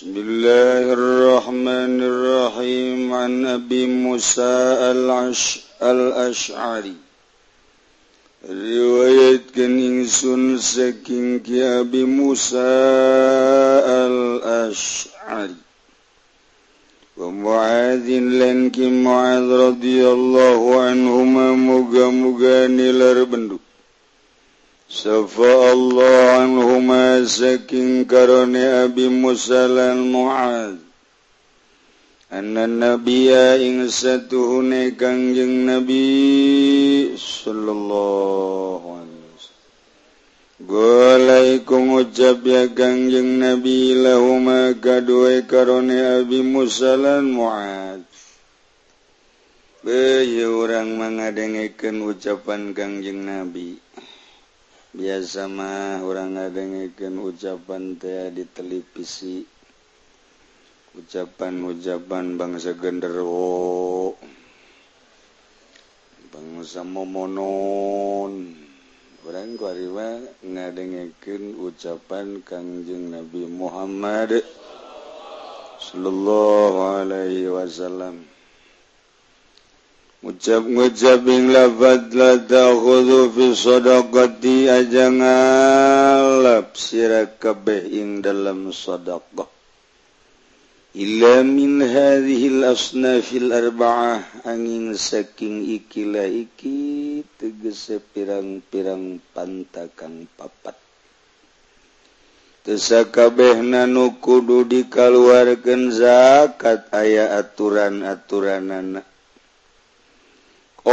بسم الله الرحمن الرحيم. عن أبي موسى العش الأشعري. رواية إنسان سكين أبي موسى الأشعري. ومعاذ لنك معاذ رضي الله عنهما مغا مغا نيلر Safa Allah anhuma saking karone Abi Musa lan Mu'ad. Anna nabiya ing satuhune kangjeng Nabi sallallahu alaihi wasallam. Golaikum ucap ya kangjeng Nabi lahuma kadue karone Abi Musa lan Mu'ad. Be orang mangadengekeun ucapan kangjeng Nabi. biasa mah orang ngadengeken ucapan teh di televisi. Ucapan-ucapan bangsa genderwo bangsa momonon. Orang kuariwa ngadengeken ucapan kangjeng Nabi Muhammad sallallahu alaihi wasallam. ngucap-gucaping lafatlatahudhu fi sodokoti aja ngalap sira kabeh ing dalam sodokoh. Ila min hadhil asnafil arba'ah angin saking ikilah iki tegese pirang-pirang pantakan papat. Tesakabehna nanu kudu dikaluarkan zakat aya aturan-aturanana.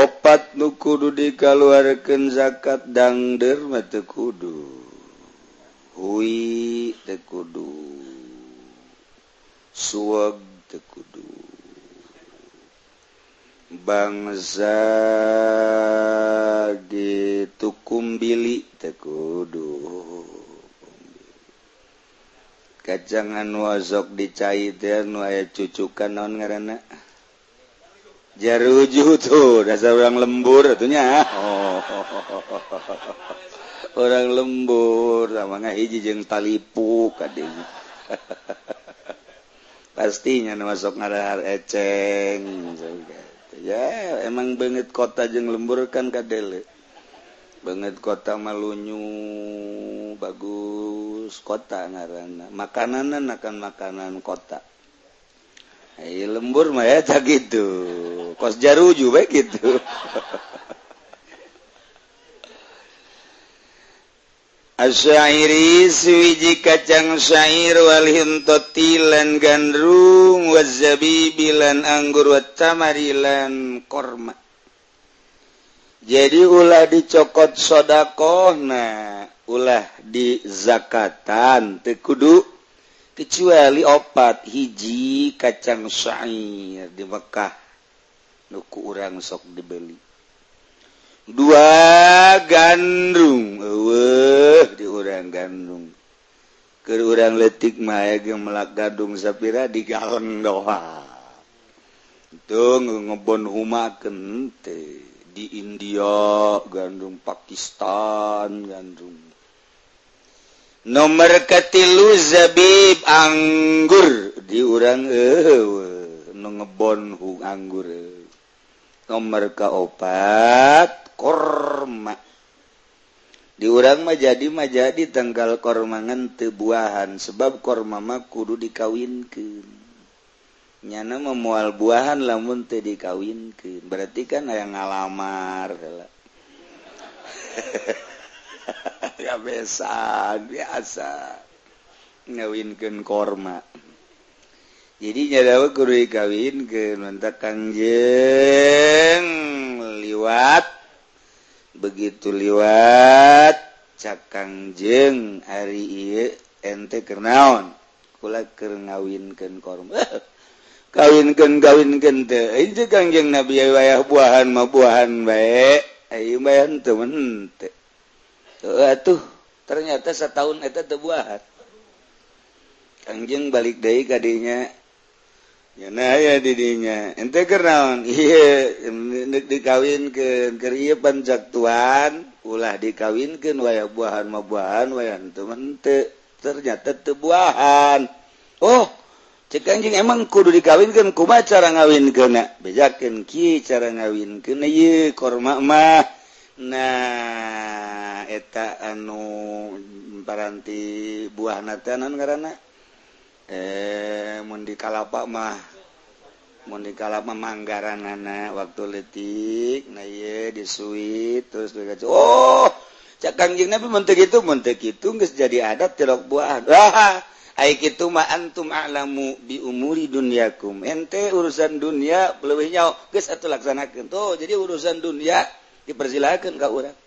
opat nu kudu dikaluarkan zakat dangder mata kudu. Hui tekudu suwab tekudu bangsa ditukum Billy tekudu kacangan wazok dicait ya nu aya cucukan non ngarenak jaruju tuh dasar orang lembur itunya oh. orang lembur. Sama nggak hiji jeng talipu kadenya pastinya masuk ngarahar eceng. Ya emang banget kota jeng lembur kan kadele banget kota malunyu. Bagus kota ngarana makanan akan makanan kota. Lembur ya gitu. Kos jaruju baik gitu. Asyairi suwiji kacang syair wal hintotilan gandrung wazabi bilan anggur wa tamarilan korma. Jadi ulah dicokot sodakoh nah ulah di zakatan tekudu kecuali opat hiji kacang syair di Mekkah. Nuku urang sok dibeli. Dua gandrung. Uwuh, di urang gandrung. Ke urang letik maya gemelak gadung sapira di galon doa. Itu ngebon huma kente di India gandung Pakistan gandung nomor ketilu zabib anggur. Diurang eh, ngebon hu anggur. Nomor keopat korma. Diurang mah jadi mah jadi tanggal kormangan tebuahan sebab korma kudu dikawinkan nyana memual buahan lamun teu dikawinkan berarti kan yang ngalamar kebesan biasa. Ngawinkan korma. Jadi nyadawa guru kawin ke nontak kangjeng liwat. Begitu liwat cakangjeng hari iya ente kernaon kula keur ngawinkeun korma. Eh, kawinkeun kawinkeun teu ieu kangjeng nabi wayah buahan mah buahan bae. Ayo bayan temen teu tuh ternyata setahun itu terbuat Kangjeng balik dari kadinya ya nah ya didinya ente kenaon iya dikawin ke keria panjak tuan ulah dikawin ke wayah buahan ma buahan wayah temen te, ternyata tebuahan oh cek anjing emang kudu dikawinkan kuma cara ngawin kena bejakan ki cara ngawin kena ye korma mah. nah eta anu paranti buah natanan karena eh mundi kalapa mah mundi kalapa manggaran anak waktu letik nah iya disuit terus mereka oh cak kangjeng nabi mentek itu mentek itu nggak jadi adat celok buah ah aik itu ma antum a'lamu bi umuri dunyakum. Ente urusan dunia lebihnya geus atuh laksanakeun. Tuh jadi urusan dunia dipersilahkan kau orang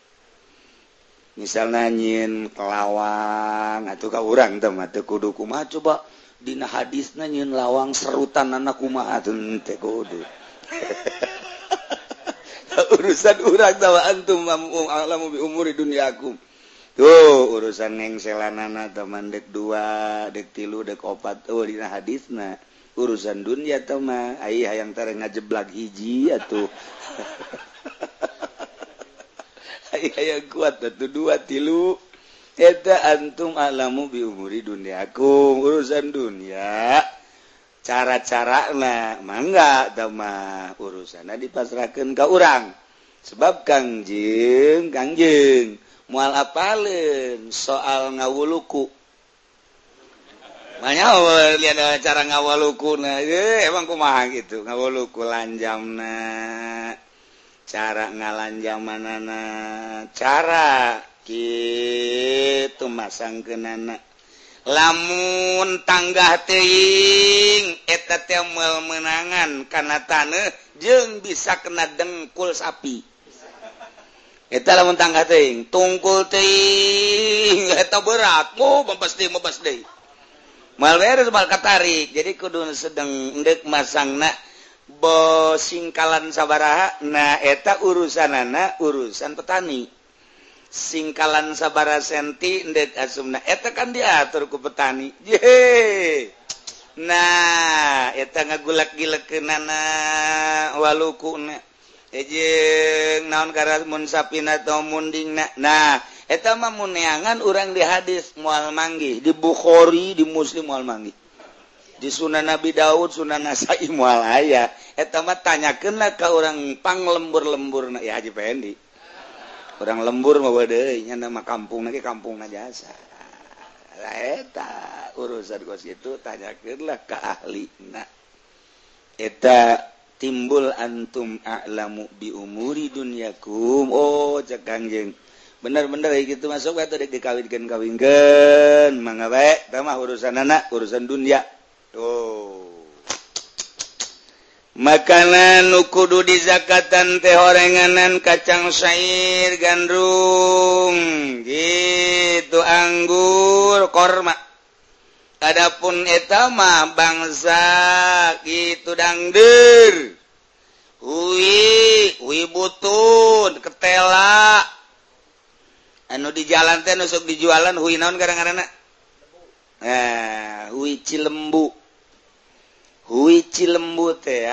misal nanyin kelawang atau kau orang teman teu kudu kuma coba dina hadis nanyin lawang serutan anak kumaha teu kudu. Urusan urang tawa antum um alamu bi umuri dunyakum tuh urusan ngengselanana teman dek dua dek tilu dek opat oh dina hadisna. Urusan dunia teman ayah yang tareng ngajeblak hiji atuh. kuat dua tilu. Eta antum alamu bi umuri duniaku urusan dunia. Cara-cara nah mangga dama urusan dipasrahkan ke orang sebab Kangjeng Kangjeng mual apalin soal ngawuluku. Banyak lihat cara ngawaluku nah emang kumaha gitu? Ngawaluku lanjam na. cara ngalan zamanana cara gitu masang ke nana lamun tangga teing eta temel menangan karena tanah jeng bisa kena dengkul sapi. Eta lamun tangga teing tungkul teing eta berat. Mau bebas deh bebas deh. Mal beres mal katarik jadi kudu sedeng ndek masang bos singkalan sabaraha nah eta urusan anak urusan petani. Singkalan sabara senti ndet asumna eta kan diatur ku petani. Yehe. nah eta ngagulak gilek kenana waluku na ejeng naon karat mun sapina atau munding na nah eta mah muneangan orang di hadis mual manggih di Bukhari di Muslim mual manggih. di Sunan Nabi Daud Sunan Nasai mualaya eta mah tanyakeun ka urang pang lembur-lembur ya Haji Pendi urang lembur mah deui nya nama kampung ge kampung jasa. Lah eta urusan kos itu tanyakeunlah ka ahlina eta timbul antum a'lamu bi umuri dunyakum. Oh cek kangjeng bener-bener gitu masuk atau dikawinkan kawinkan mangga baik tamah urusan anak urusan dunia. Oh. makanan nukudu di zakatan teh orenganan kacang syair gandrung. Gitu anggur korma. Adapun etama bangsa gitu dangder. Wi wi butun ketela. Anu di jalan teh nusuk dijualan hui naon kadang-kadang nah eh, hui cilembu. Hui Cilembu teh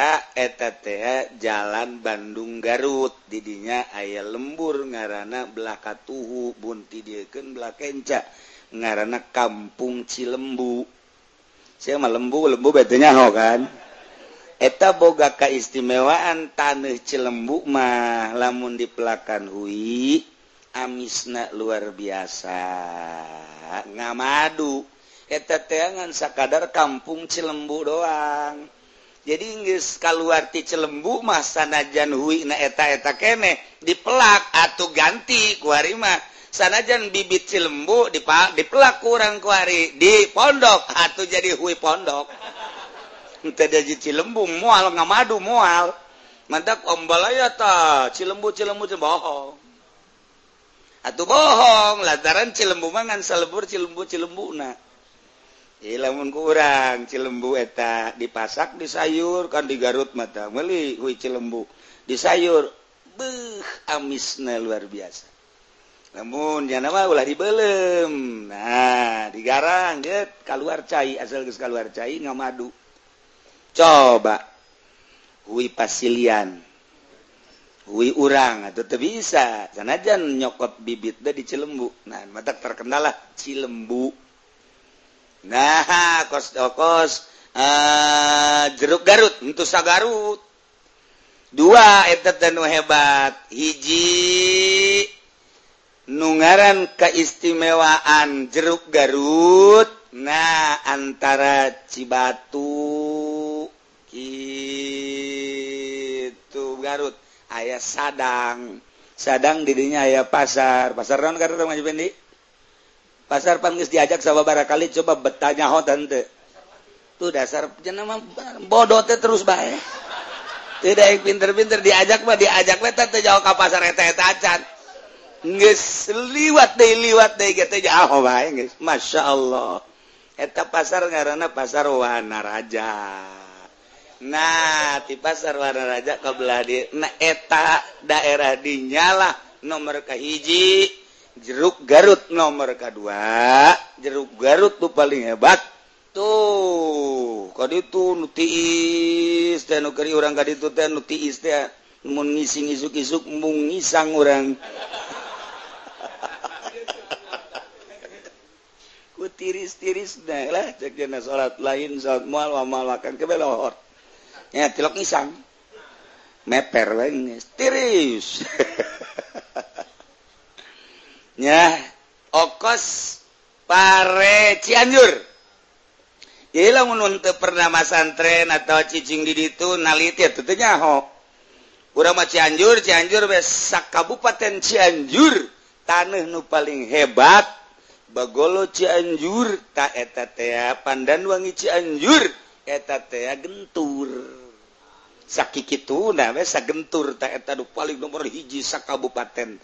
Jalan Bandung Garut. Didinya ayah lembur ngarana belaka tuhu bunti diaken belakca ngarana Kampung Cilembu. Saya lembu lembu betulnya ho kan? Eta boga keistimewaan tanah Cilembu mah lamun di pelakan Hui amisna luar biasa. Ngamadu. Teangan sakadar kampung Cilembu doang. Jadi Inggris kaluarti Cilembu mah sanajan Hui na eta eta kene dipelak atau ganti kuarima sanajan bibit cilembu di di pelak kurang kuari di pondok atau jadi hui pondok. Jadi cilembu mual ngamadu mual. Mantap ombalaya ta cilembu cilembu bohong. Atau bohong lantaran cilembu mangan salebur cilembu cilembu na lamun ke urang cilembu eta dipasak di sayur kan di Garut mata meli hui cilembu. Di sayur beh amisna luar biasa. Namun jangan nama ulah dibelem. Nah digarang get keluar cai asal geus keluar cai ngamadu. Coba hui pasilian. Hui urang atau teu bisa. Sanajan nyokot bibit deh di cilembu. Nah mata terkendala cilembu. nah kos kos uh, jeruk Garut untuk sa Garut. Dua etet dan hebat. Hiji nungaran keistimewaan jeruk Garut nah antara Cibatu itu Garut. Ayah sadang. Sadang didinya ayah pasar. Pasar non Garut Mas Bendi pasar panggis diajak sama barakali coba betanya ho teh tuh dasar jenama bodoh teh terus baik tidak yang pinter-pinter diajak mah diajak mah tante jauh ke pasar eta eta acan. Nges liwat deh liwat deh kita jauh baik nges masya Allah. Eta pasar karena pasar wana raja nah di pasar warna raja kebelah di nah eta daerah dinyalah nomor hiji. jeruk Garut nomor K2 jeruk Garut tuh paling hebat. Tuh kau itu nutiis dan nukeri orang kadi itu teh nutiis teh mau ngising isuk isuk mung ngisang orang ku tiris tiris dah lah cek jana sholat lain sholat mual wamal makan kebelohor ya tilok ngisang. Meper lain tiris. ya okos pare Cianjur. Hilang menuntut pernah santren atau cicing di itu naliti tentunya ho urang mah Cianjur Cianjur besak kabupaten Cianjur. Tanah nu paling hebat bagolo Cianjur. Ta eta teh pandan wangi Cianjur. Eta teh gentur. Sakiki tuna we gentur ta eta nu paling nomor hiji sak kabupaten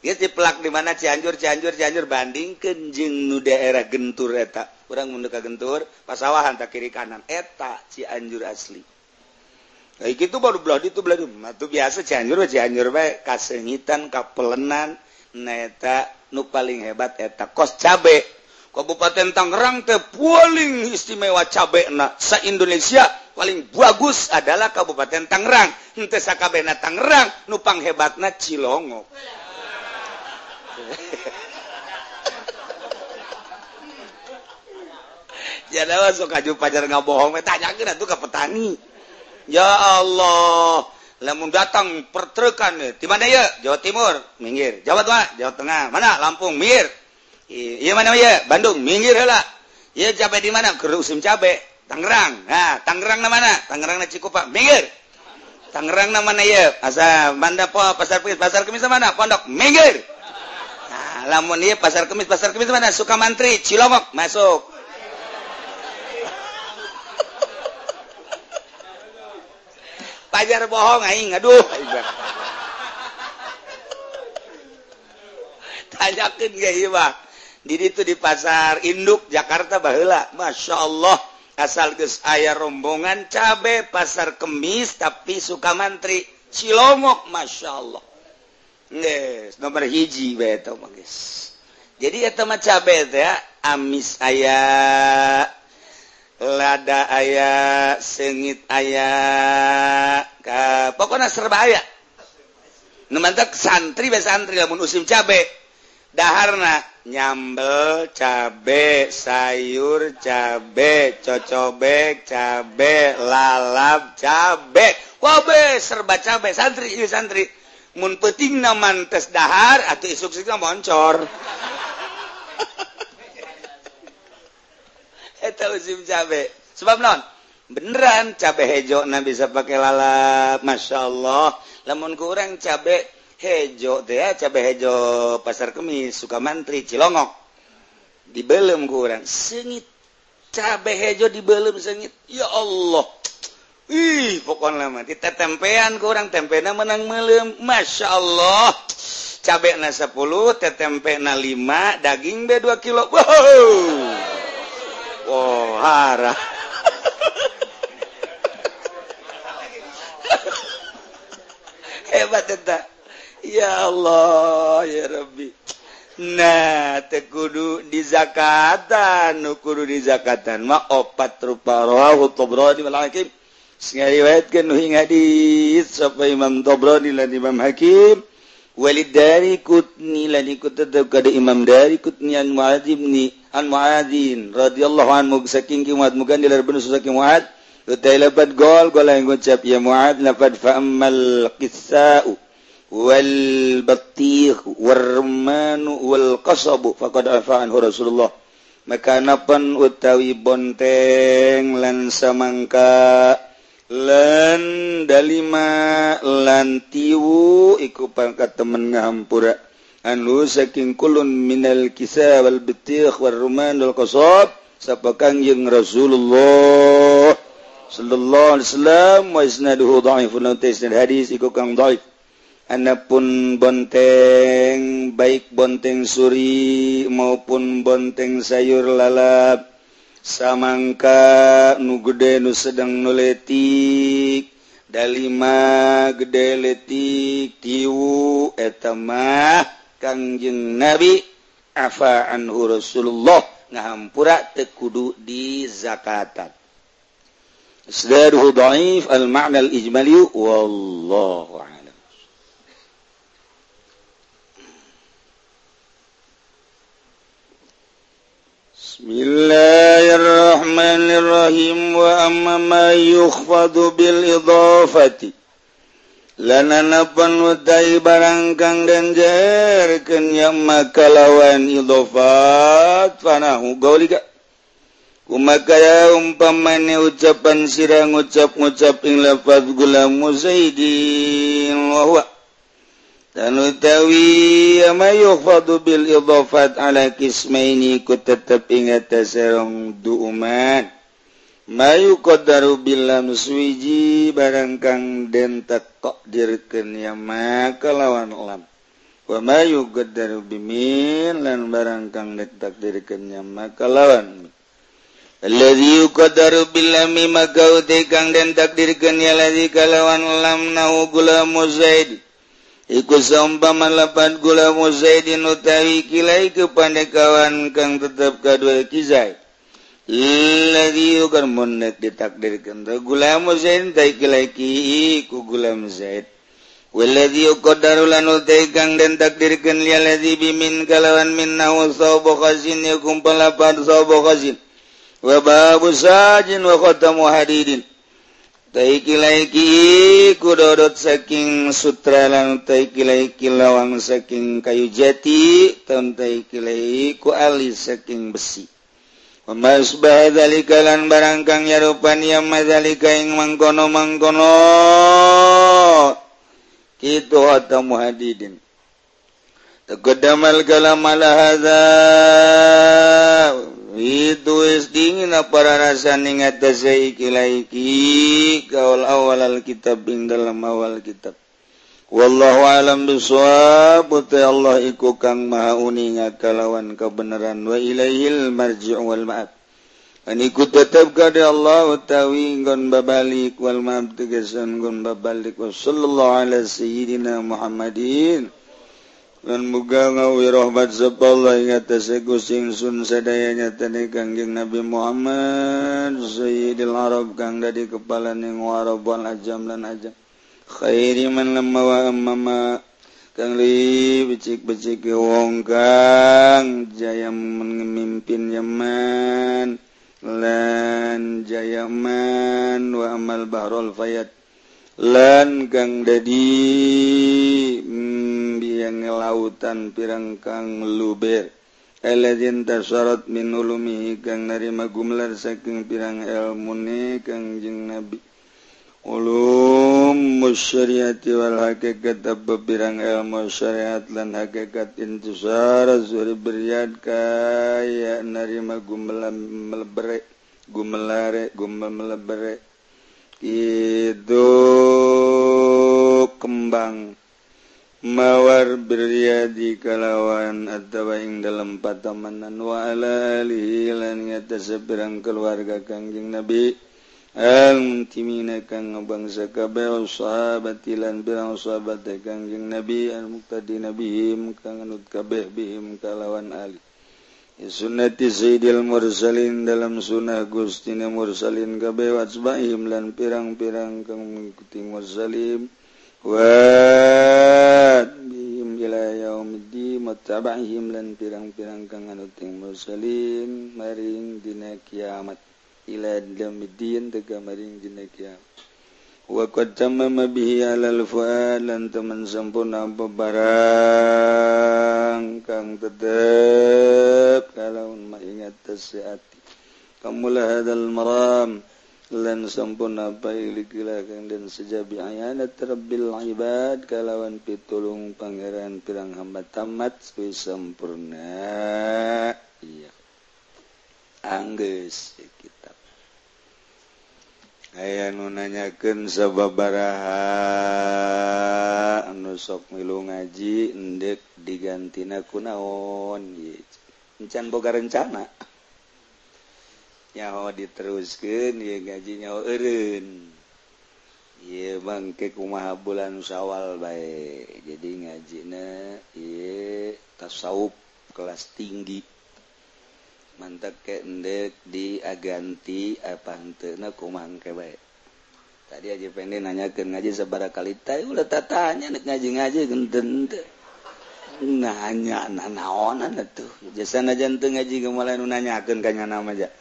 dia diplak di mana? Cianjur Cianjur Cianjur. Banding kenjing nu daerah gentur eta. Kurang munduk gentur pasawahan tak kiri kanan. Eta Cianjur asli. Kayak gitu baru belah itu belah itu biasa Cianjur Cianjur baik kasengitan kapelenan. Neta nu paling hebat eta kos cabe. Kabupaten Tangerang teh paling istimewa cabe na. Sa Indonesia paling bagus adalah Kabupaten Tangerang. Henteu sakabehna Tangerang nupang hebatna Cilongok. Ya masuk kaju pajar nggak bohong tanya tuh ke petani. Ya Allah lamun datang pertrekan nih di mana ya? Jawa Timur minggir. Jawa Tengah Jawa Tengah. Mana? Lampung minggir. Iya mana ya? Bandung minggir lah. Iya cabe di mana? Kerusim cabe. Tangerang. Nah Tangerang mana? Tangerang na Cikupa. Minggir. Tangerang mana ya? Asa Manda po pasar pasar kemis mana? Pondok. Minggir lamun dia pasar kemis pasar kemis mana? Suka mantri cilongok masuk. Pajar bohong aing aduh. Tanyakeun ge ieu di ditu di pasar induk Jakarta baheula. Masya Allah asal geus aya rombongan cabe pasar kemis tapi suka mantri cilongok Masya Allah. Yes, nomor hiji beto magis. Jadi eta mah cabe teh ya, amis aya, lada aya, sengit aya, ka pokona serba aya. Nu mantap santri be santri lamun usim cabe. Daharna nyambel cabe, sayur cabe, cocobek cabe, lalap cabe. Wabe serba cabe santri ieu santri. Peting mantes dahar atau isuk moncor. Sebab non beneran cabe hejo nah bisa pakai lalap Masya Allah. Namun kurang cabe hejo deh cabe hejo pasar kemis suka mantri Cilongok. Di belum kurang. Sengit. Cabe hejo di belum sengit. Ya Allah Ih, pokok lama kita tempean kurang tempe menang melem Masya Allah cabek na 10 tetempe na 5 daging B 2 kilo. Wow. wow harah. Hebat eta ya Allah ya Rabbi. Nah tekudu di zakatan nu kudu di zakatan ma opat rupa rawahu tobroni wal hakim riwayatkan Imam dobro Imam Hakim. Walid dari Imam dari kutnian muadzim ni. An muadzin radhiyallahu anhu saking ki Muad mugan dilar bin saking Muad utailabat gol gol yang ngucap ya muad lafad fa'ammal qissa'u wal batih warmanu wal qasabu faqad afa'anhu Rasulullah. Maka napan utawi bonteng lan samangka landalima lantiwu iku pangkat temen ngahampura. Anu saking kulun minal kisah wal betiq war ruman wal qasab sapa kangjeng Rasulullah sallallahu alaihi wasallam wa isnaduhu dhaifun isnad hadis iku kang dhaif. Anapun bonteng baik bonteng suri maupun bonteng sayur lalap samangka nu gede nu sedang nuletik dalima gede letik tiwu etamah Kangjeng Nabi afa anhu Rasulullah ngahampura tekudu di zakatan. Isdaruhu dhaif al-ma'na al-ijmali wallahu a'lam. Bismillahirrahmanirrahim. Wa amma ma yukhfadu bil idhafati. Lan anapan utai barang kang den jaerkeun ya makalawan idhafat. Fanahu. Gaulika kumakaya umpamane ucapan sirang ucap-ucap ing lafaz gulam muzaidin. Wa huwa. tawi Bil ala kismaini ku tetap ingat serong duumat. Mayu qdaru bilam suwiji barangkang dentak kok dirken yama kalawan olam Wamayu qdaru bimin lan barangkang detak dirken yama kalawan Alladhi yuqdaru bilami maka kang dentak dirken ya ladhi kalawan lam nahu gula muzaidi iku somba malapan gula muzaidin utawi kilai kepandekawan kang tetap kadua kizai. Alladhi yugar munnak ditakdirkan Gulam Zaid tai kilaiki ku gula muzaid. Waladhi yukodaru lanu tai kang dan takdirkan liya ladhi bimin kalawan minna wa sawbo khasin Yukum palapan sawbo khasin Wa babu sajin wa khotamu hadidin. Taikilaiki kudodot saking sutra lang taikilaiki lawang saking kayu jati tam taikilai ku alis saking besi. Mas badalikalan barang kang yarupan yang madalika ing mangkono mangkono kitu atau muhadidin. tegedamal Tegudamal kala malahada dingin awal kitab dalam awal kitab. Wallahu alam duswa putih Allah iku kang maha uninga kalawan kebenaran. Wa ilaihil marji wal ma'ab. Aniku tetap kada Allah utawi gon babalik wal ma'ab tegesan gon babalik. Wa sallallahu ala sayyidina Muhammadin. muga ngawirrohbat sepalguing sun sedayanya tadi kangjeng Nabi Muhammad Sayyidil Arab kang dadi kepala ning warab wal ajam lan ajam. Khairi man lamma wa amma kang li becik-becik wong kang jaya memimpin Yaman lan jaya man wa amal bahrul fayat. lan kang dadi mm, biang lautan pirang kang luber. Elzintasyarat minulumi kang narima gumlar saking pirang elmune kangjeng nabi. Ulum musyariati wal hakikat apa pirang ilmu syariat lan hakikat intisar zuri beriat kaya narima gumelam melebere gumelare gumel melebere itu kembang. Mawar beriadi kalawan atauing dalam patamanan wa ala alihi keluarga kangjeng Nabi. Al kang bangsa kabeh sahabatilan birang sahabat kangjeng Nabi. Al muqtadi nabihim kang anut kabeh bihim kalawan ali. Sunnati Sayyidil mursalin dalam sunnah Gustina mursalin kabewat sebahim lan pirang-pirang kang mengikuti mursalim. Wa bihim mutabahim dan pirang-pirang kang anuting muslim maring dina kiamat. Ila damidin tega maring dina kiamat. Wa qad tamama bihi alal fuad lan teman sempurna barang kang tetep atas Kamulah hadal maram lan sampuna pailigilakang dan sejabi ayana terbil ibad kalawan pitulung pangeran pirang hamba tamat suwi sempurna iya angges ya kitab aya nu nanyakeun sababaraha anu sok milu ngaji. endek digantina kunaon gitu encan boga rencana. Nyawa diteruskan ya gaji nyaho eureun. Ieu bangke kumaha bulan Syawal baik jadi ngajina ieu tasawuf kelas tinggi. Mantap ke endek di aganti apa hentena kumang ke baik tadi aja pendek nanya ke ngaji sebarang kali tay udah tatanya ngaji ngaji genten nanya naonan tuh. Jasana jantung ngaji kemala nu akan kanya nama aja.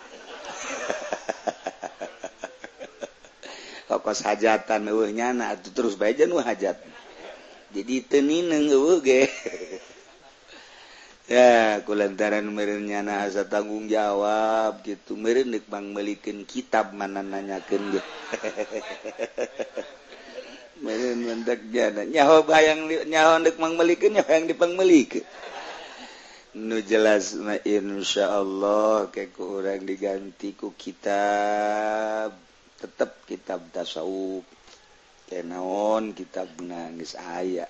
Ja kokos hajatan eueuh nyana atuh terus bae jeung hajat. Jadi teu nineng ge. Ya kulantaran meureun nyana asa tanggung jawab gitu. Meureun deuk bang melikin kitab mana nanyakeun ge. nyaho bayang nyahondek mangmelikannya yang dipangmelike. Nu jelas ma insya Allah kayak kurang digantiku kitab. Tetap kitab tasawuf. Kenaon kitab nangis ayah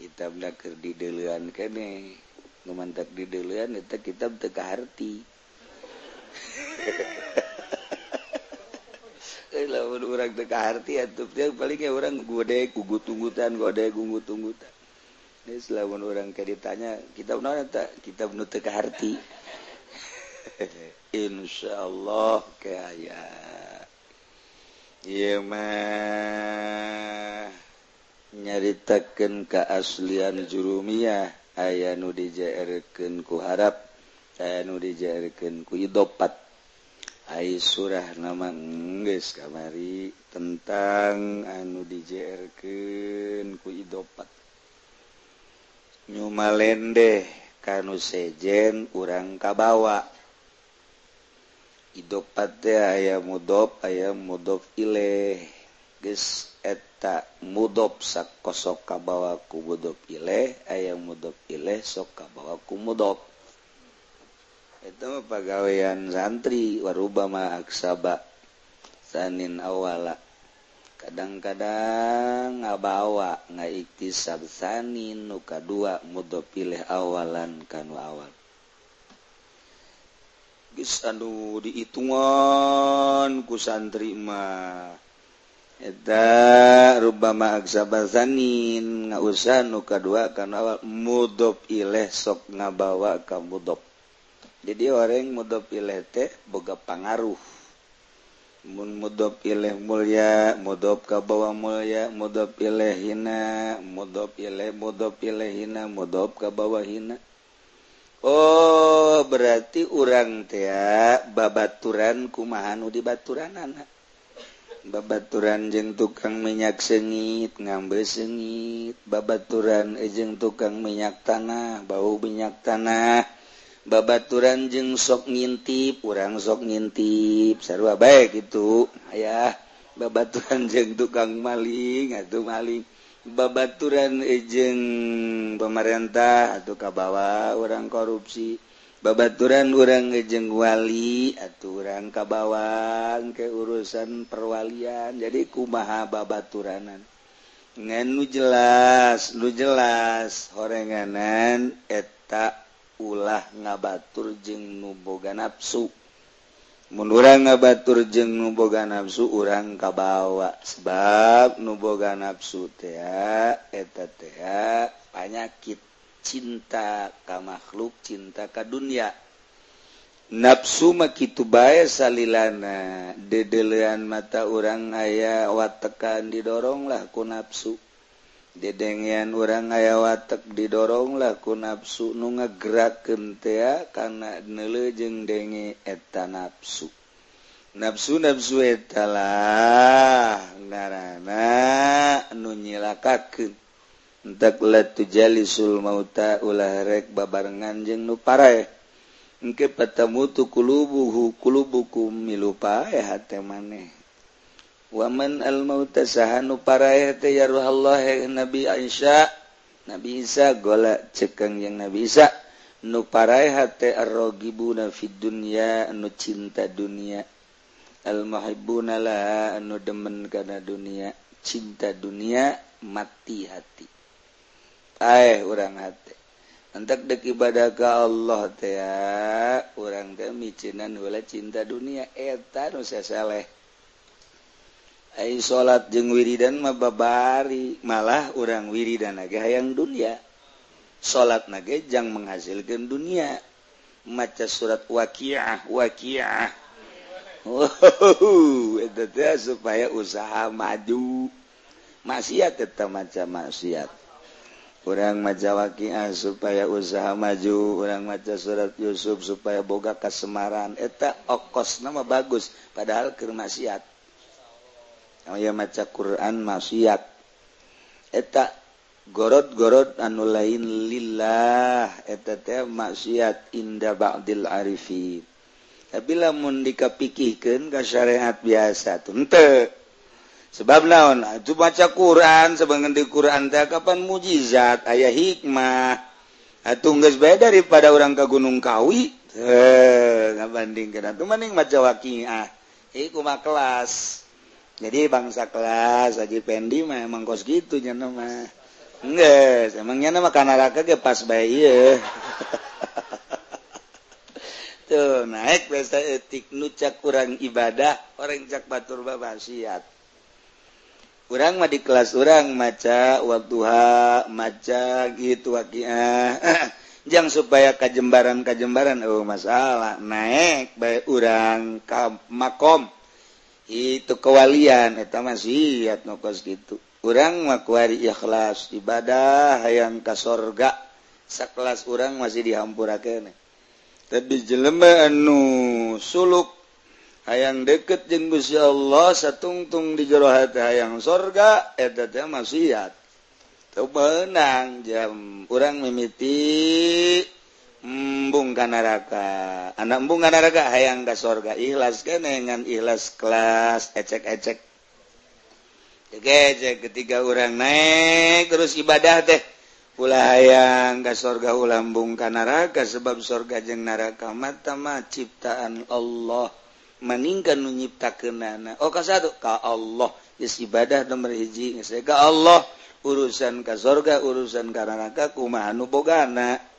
kitab dakir di delian kene. Numantak di delian itu kitab teka harti Eh, orang tekaharti atuh. Dia palingnya orang gode kugu tunggutan gode gunggu tunggutan ini selawan orang ditanya kita benar tak kita benar tekaharti insya Allah kaya. Iya mah nyaritakan keaslian jurumiyah. Ayah nu dijairkan ku harap ayah nu dijairkan ku idopat. Hai surah nama nges kamari tentang anu dijr ku idopat. Nyumalendeh kanu sejen urang kabawa. Idopat aya mudop aya mudhob ileh. Ges eta mudop sak kosok kabawa ku mudhob ileh aya mudhob ileh sok kabawa ku mudhob itu pegawaian santri warubama aksaba sanin awala. Kadang-kadang ngabawa ngaiktisab sanin nuka dua mudo pilih awalan kanu awal. Gis anu dihitungan ku santri mah. Eta rubama aksaba sanin ngausan nuka dua kanu awal. Mudob ileh sok ngabawa ka mudob jadi orang mudhof ilaih teh boga pangaruh. Mun mudhof ilaih mulya mudhof ka bawah mulia mudhof ilaih hina mudhof ilaih mudhof ilaih hina mudhof ka bawah hina. Oh berarti urang teh babaturan kumahanu di baturan anak babaturan jeng tukang minyak sengit ngambil sengit. Babaturan ejeng tukang minyak tanah bau minyak tanah. babaturan jeng sok ngintip urang sok ngintip. Sarwa baik itu ayah babaturan jeng tukang maling atau maling. Babaturan eh, ejeng pemerintah atau kabawa orang korupsi. Babaturan orang ejeng eh, wali atau orang kabawan ke urusan perwalian. Jadi kumaha babaturanan ngan nu jelas lu jelas horenganan eta ulah ngabatur jeng nuboga nafsu mundurang ngabatur jeng nuboga nafsu urang kabawa. Sebab nuboga nafsu eta panyakit cinta ka makhluk cinta ka dunia. Nafsu makitu bae salilana. Dedelean mata orang aya watekan didoronglah ku nafsu dedenngean orang aya watak didoronglah ku nafsu nu ngegerak kentea karena nelejeng denge eta nafsu nafsu nafsu etalah narana nu nyilakakeun. Entek jali sul mauta ulah rek babarengan jeung nu paraeh engke patamu tu kulubuhu kulubukum milupa ya hate maneh. waman al mauta almutasahan nu parayaruhallah nabi Aisyah. Nabi Isa gola cekang yang nabi Isa. Nu paraiharogibu na dunya anu cinta dunia. Al muhibbuna la anu demen kana dunia. Cinta dunia mati hati. Eh urang hati entak dek ibadah ka Allah teh urang teh micinan wala cinta dunia. Eta nu sasaleh Ay salat jeung wiridan mababari malah orang wiridan naga hayang dunia. Salat nage jang menghasilkan dunia. Maca surat waqiah waqiah. Oh, supaya usaha maju. Maksiat tetap maca maksiat. Orang maca waqiah supaya usaha maju. Orang maca surat Yusuf supaya boga kasemaran. Eta okos nama bagus padahal ke maksiat. maca Quran maksiat. Eta gorod-gorod anu lain lillah eta teh maksiat inda ba'dil arifin. Tapi lamun dikapikihkeun ka syariat biasa tuh sebab naon? Itu baca Quran sebangan di Quran teh kapan mujizat aya hikmah. Atuh geus bae daripada orang ke Gunung Kawi heh ngabandingkeun. Atuh mending maca waqiah. Ieu kumaha kelas. jadi bangsa kelas Haji Pendi mah emang kos gitu nyana mah. Enggak emangnya nama mah kanaraka ge pas bayi ya tuh naik pesta etik nucak kurang ibadah orang cak batur babasiat. Kurang mah di kelas orang maca waktuha maca gitu wakiah jang supaya kajembaran kajembaran oh masalah. Naik baik orang ke makom. itu kewalian masihhat nokos gitu. Kurang makuari ikhlas ibadah hayang kasorga sekelas orang masih dihampurakan tapi jelema anu suluk hayang deket jeung Gusti Allah satungtung di jero hati hayang sorga eta teh masihhat teu menang jam urang mimiti. embung ka neraka anak embung ka neraka hayang ka sorga. Ikhlas kene ngan ikhlas kelas ecek-ecek. Ecek ketika orang naik terus ibadah teh. Ulah hayang ka sorga ulah embung ka neraka sebab sorga jeng naraka mata mah ciptaan Allah. Maningkan nu nyiptakeunana oh ka satu ka Allah. Is ibadah nomor hiji ka Allah. Urusan ka sorga urusan ka neraka kumaha nu bogana?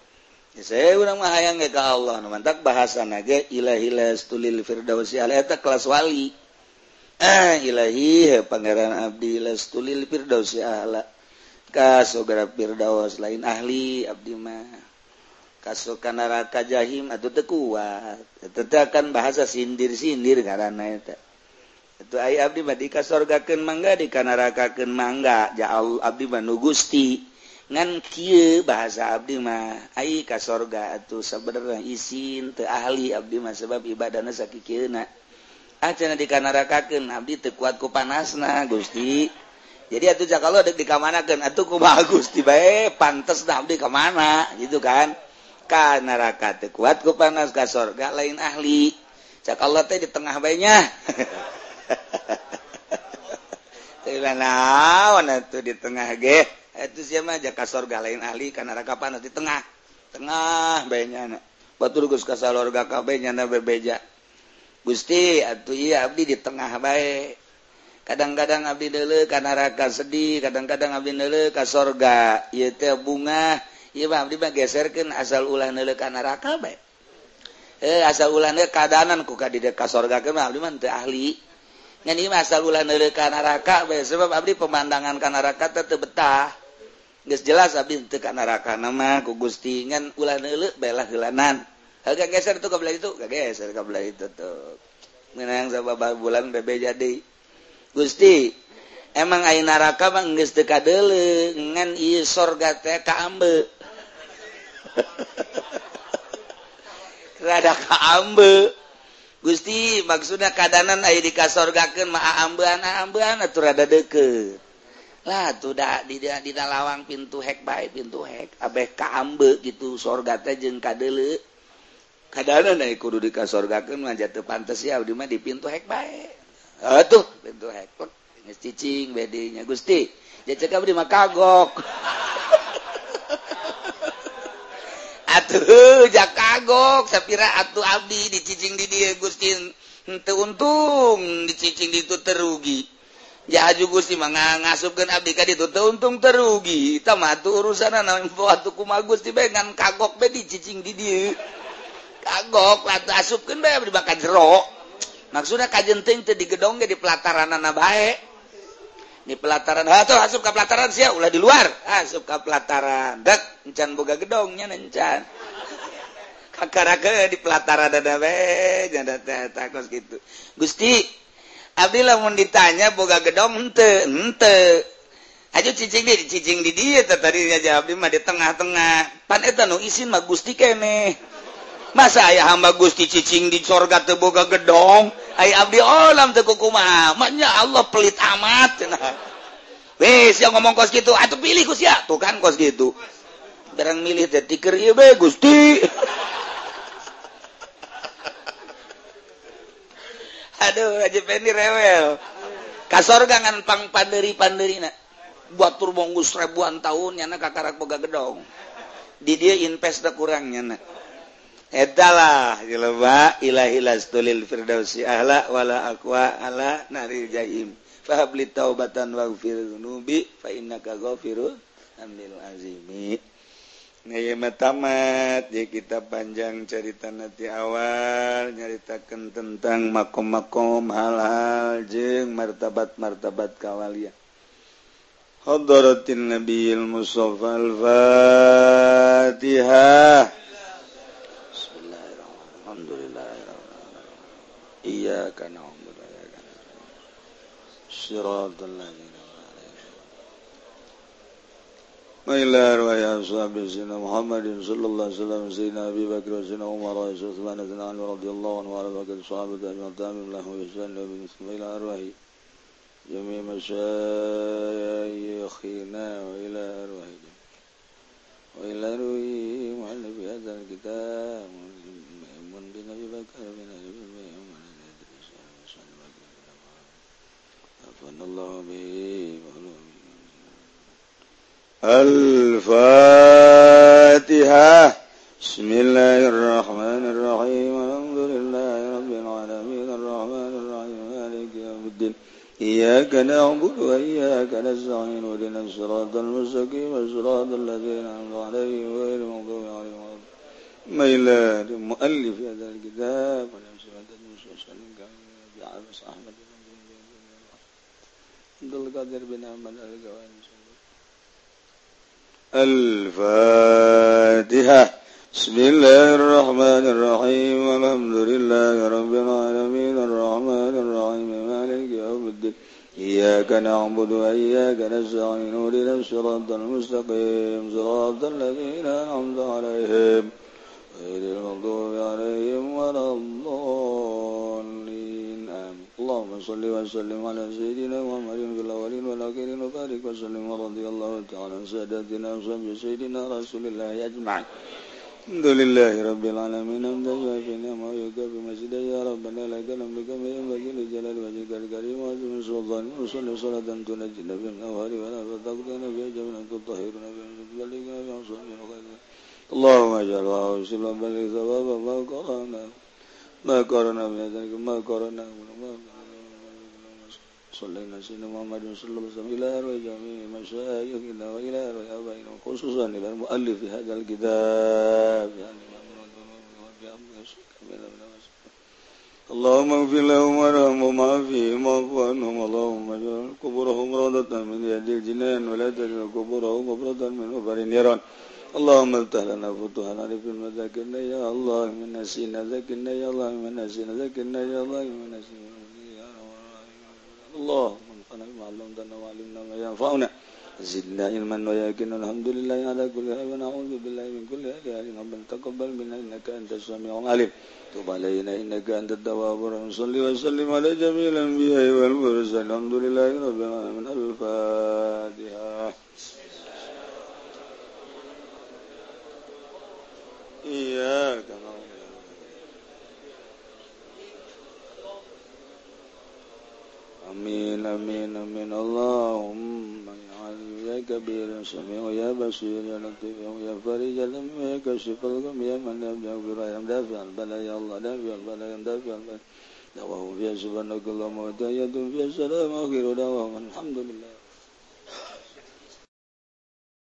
hayang ke Allah mantap bahasa naga ilahilastulil Firdausi eta kelas wali. Ah ilahi pangeran abdi lastulil Firdausi ala. Kasogra Firdaus lain ahli abdi mah. Kasokan neraka jahim atau tekuat tetap kan bahasa sindir-sindir karena itu itu ay abdi mah dikasorgakeun mangga dikanarakakeun mangga. Ja Allah abdi mah nu Gusti. ngan bahasa abdi mah ai ka sorga atuh. Sabenerna isin teu ahli abdi mah sebab ibadahna sakikieuna ah cenah dikanarakakeun abdi teu kuat ku panasna Gusti. Jadi atuh jakalo deuk dikamanakeun atuh kumaha Gusti bae pantes da abdi ka mana gitu kan? Ka neraka teu ku panas ka sorga lain ahli. Allah teh di tengah bae nya. Teu naon di tengah ge? itu siapa? Aja sorga lain ahli karena panas di tengah. Tengah bayanya batur gus kasalorga kabe nyana berbeja. gusti itu iya abdi di tengah baik. Kadang-kadang abdi dulu karena raka sedih. Kadang-kadang abdi dulu kasorga iya teh bunga. Iya abdi mah geserkan asal ulah dulu karena raka baik. Eh asal ulah dulu keadaan ku kadidak kasorga kan abdi mah ahli. Asal ulan neraka sebab Abdi pemandangan kanaraka tetap betah. Nges jelas abdi teu ka neraka nama ku gustingan ulah neuleuk belah heulanan. Harga geser tuh kabel itu, gak geser kabel itu tuh. Menang sama bulan bebe jadi. Gusti, emang ayeuna neraka mah geus teu kadeule ngan ieu sorga teh kaambe. Rada kaambe. Gusti maksudnya kadanan aya dikasorgakeun mah aambean aambean atuh rada deukeut. lah tuh dak di di lawang pintu hek baik pintu hek. Abeh kaambe gitu sorga teh jeung kadele. Kadana naik kudu dikasorgakeun mah jatuh pantas ya di di pintu hek baik tuh pintu hek. Pek geus cicing bedenya Gusti jecek abdi mah kagok. Atuh jak kagok sapira atuh abdi dicicing di dia Gusti. Untung dicicing itu terugi. jaju Gusti manga ngasupkan abdi itu ditu untung terugi tama tu urusan na info ku ma Gusti bae kagok be dicicing di dieu. Kagok latuh asupkan bae dibakar bakal maksudnya maksudna kajenting di digedong ge pelataran anak baik di pelataran atau asup ke pelataran sih ulah di luar. Asup ke pelataran. Dek encan boga gedongnya encan. Kakak di pelataran ada bae janda teh takos gitu. Gusti Abdullah mau ditanya boga gedong ente ente. Aja cicing di cicing di dia tadinya jawab di mah di tengah-tengah. Pan eta nu isin mah Gusti kene. Masa ayah hamba Gusti cicing di sorga teu boga gedong ayah abdi oh, olam teu kumaha maknya Allah pelit amat. Cenah. Wes yang ngomong kos gitu atuh pilih Gus ya. Tuh kan kos gitu. Barang milih teh tiker ieu be Gusti. aduh aja Fendi rewel. Kasor gangan pang panderi nak buat turbonggus ribuan tahun nyana kakarak boga gedong. Di dia invest da kurang nyana. Etalah jelema ilahilas tulil firdausi ahla wala akwa ala naril jahim. Fahabli taubatan waghfir zunubi fa innaka ghafirun amil azimi. tamat ya kita panjang cerita nanti awal nyaritakan tentang makom-makom hal-hal jeng martabat-martabat kawalia Hadratin Nabiil Mustafa Al-Fatihah. Bismillahirrahmanirrahim. Iya kana Siratul ladzina وإلى أرواح أصحاب سيدنا محمد صلى الله عليه وسلم سيدنا أبي بكر وسيدنا عمر وعثمان بن علي رضي الله عنه وعلى بقية الصحابة أجمعين. تامين له وإحسان له إلى أرواح جميع مشايخنا وإلى أرواح وإلى أرواح مؤلف هذا الكتاب. من بن أبي بكر بن أبي الفاتحة. بسم الله الرحمن الرحيم. الحمد لله رب العالمين. الرحمن الرحيم. مالك يوم الدين. إياك نعبد وإياك نستعين. اهدنا الصراط المستقيم. صراط الذين أنعمت عليهم غير المغضوب عليهم ما إله المؤلف هذا الكتاب. ونفس هذا المسلم كان أحمد الفاتحة. بسم الله الرحمن الرحيم. والحمد لله رب العالمين. الرحمن الرحيم. مالك يوم الدين. إياك نعبد وإياك نستعين. اهدنا الصراط المستقيم. صراط الذين أنعمت عليهم. غير المغضوب عليهم ولا الضالين. اللهم صل وسلم على سيدنا محمد في الأولين والآخرين وبارك وسلم ورضي الله تعالى عن سادتنا وصحب سيدنا رسول الله أجمعين. الحمد لله رب العالمين حمدا شافي نعمه ويكفي مسجدا يا ربنا لك الحمد كما ينبغي لجلال وجهك الكريم وعظيم سلطان وصلي صلاة تنجينا من الأوهار ولا فتقتنا بها جميعا تطهرنا من تبلغنا بها صحبنا خيرا اللهم اجعل وسلم بلغ ثواب ما قرانا ما قرانا من ذلك ما قرانا صلينا سيدنا محمد صلى الله عليه وسلم إلى أرواح جميع مشايخنا وإلى أرواح آبائنا خصوصا إلى المؤلف هذا الكتاب يعني اللهم اغفر لهم وارحمهم وعافهم واعف عنهم. اللهم اجعل قبورهم روضة من يد الجنان ولا تجعل قبورهم قبرة من غفر النيران. اللهم افتح لنا فتوحا عرفنا ذكرنا يا الله من نسينا ذكرنا يا الله من نسينا ذكرنا يا الله من نسينا Allah malam dan nama yang fauna زدنا علما ويقينا الحمد لله على كل حال ونعوذ بالله من كل حال. ربنا تقبل منا إنك أنت السميع العليم. تب علينا إنك أنت التواب الرحيم. صل وسلم على جميع الأنبياء والمرسلين. الحمد لله رب العالمين. الفاتحة. إياك Amin amin amin Allahumma كبير سميع يا بصير يا لطيف يا فريج لم يكشف الغم يا من لم يغفر يا دافع البلاء يا الله دافع البلاء يا دافع البلاء. دعواهم فيها سبحانك اللهم وتحياتهم فيها السلام آخر دعواهم الحمد لله.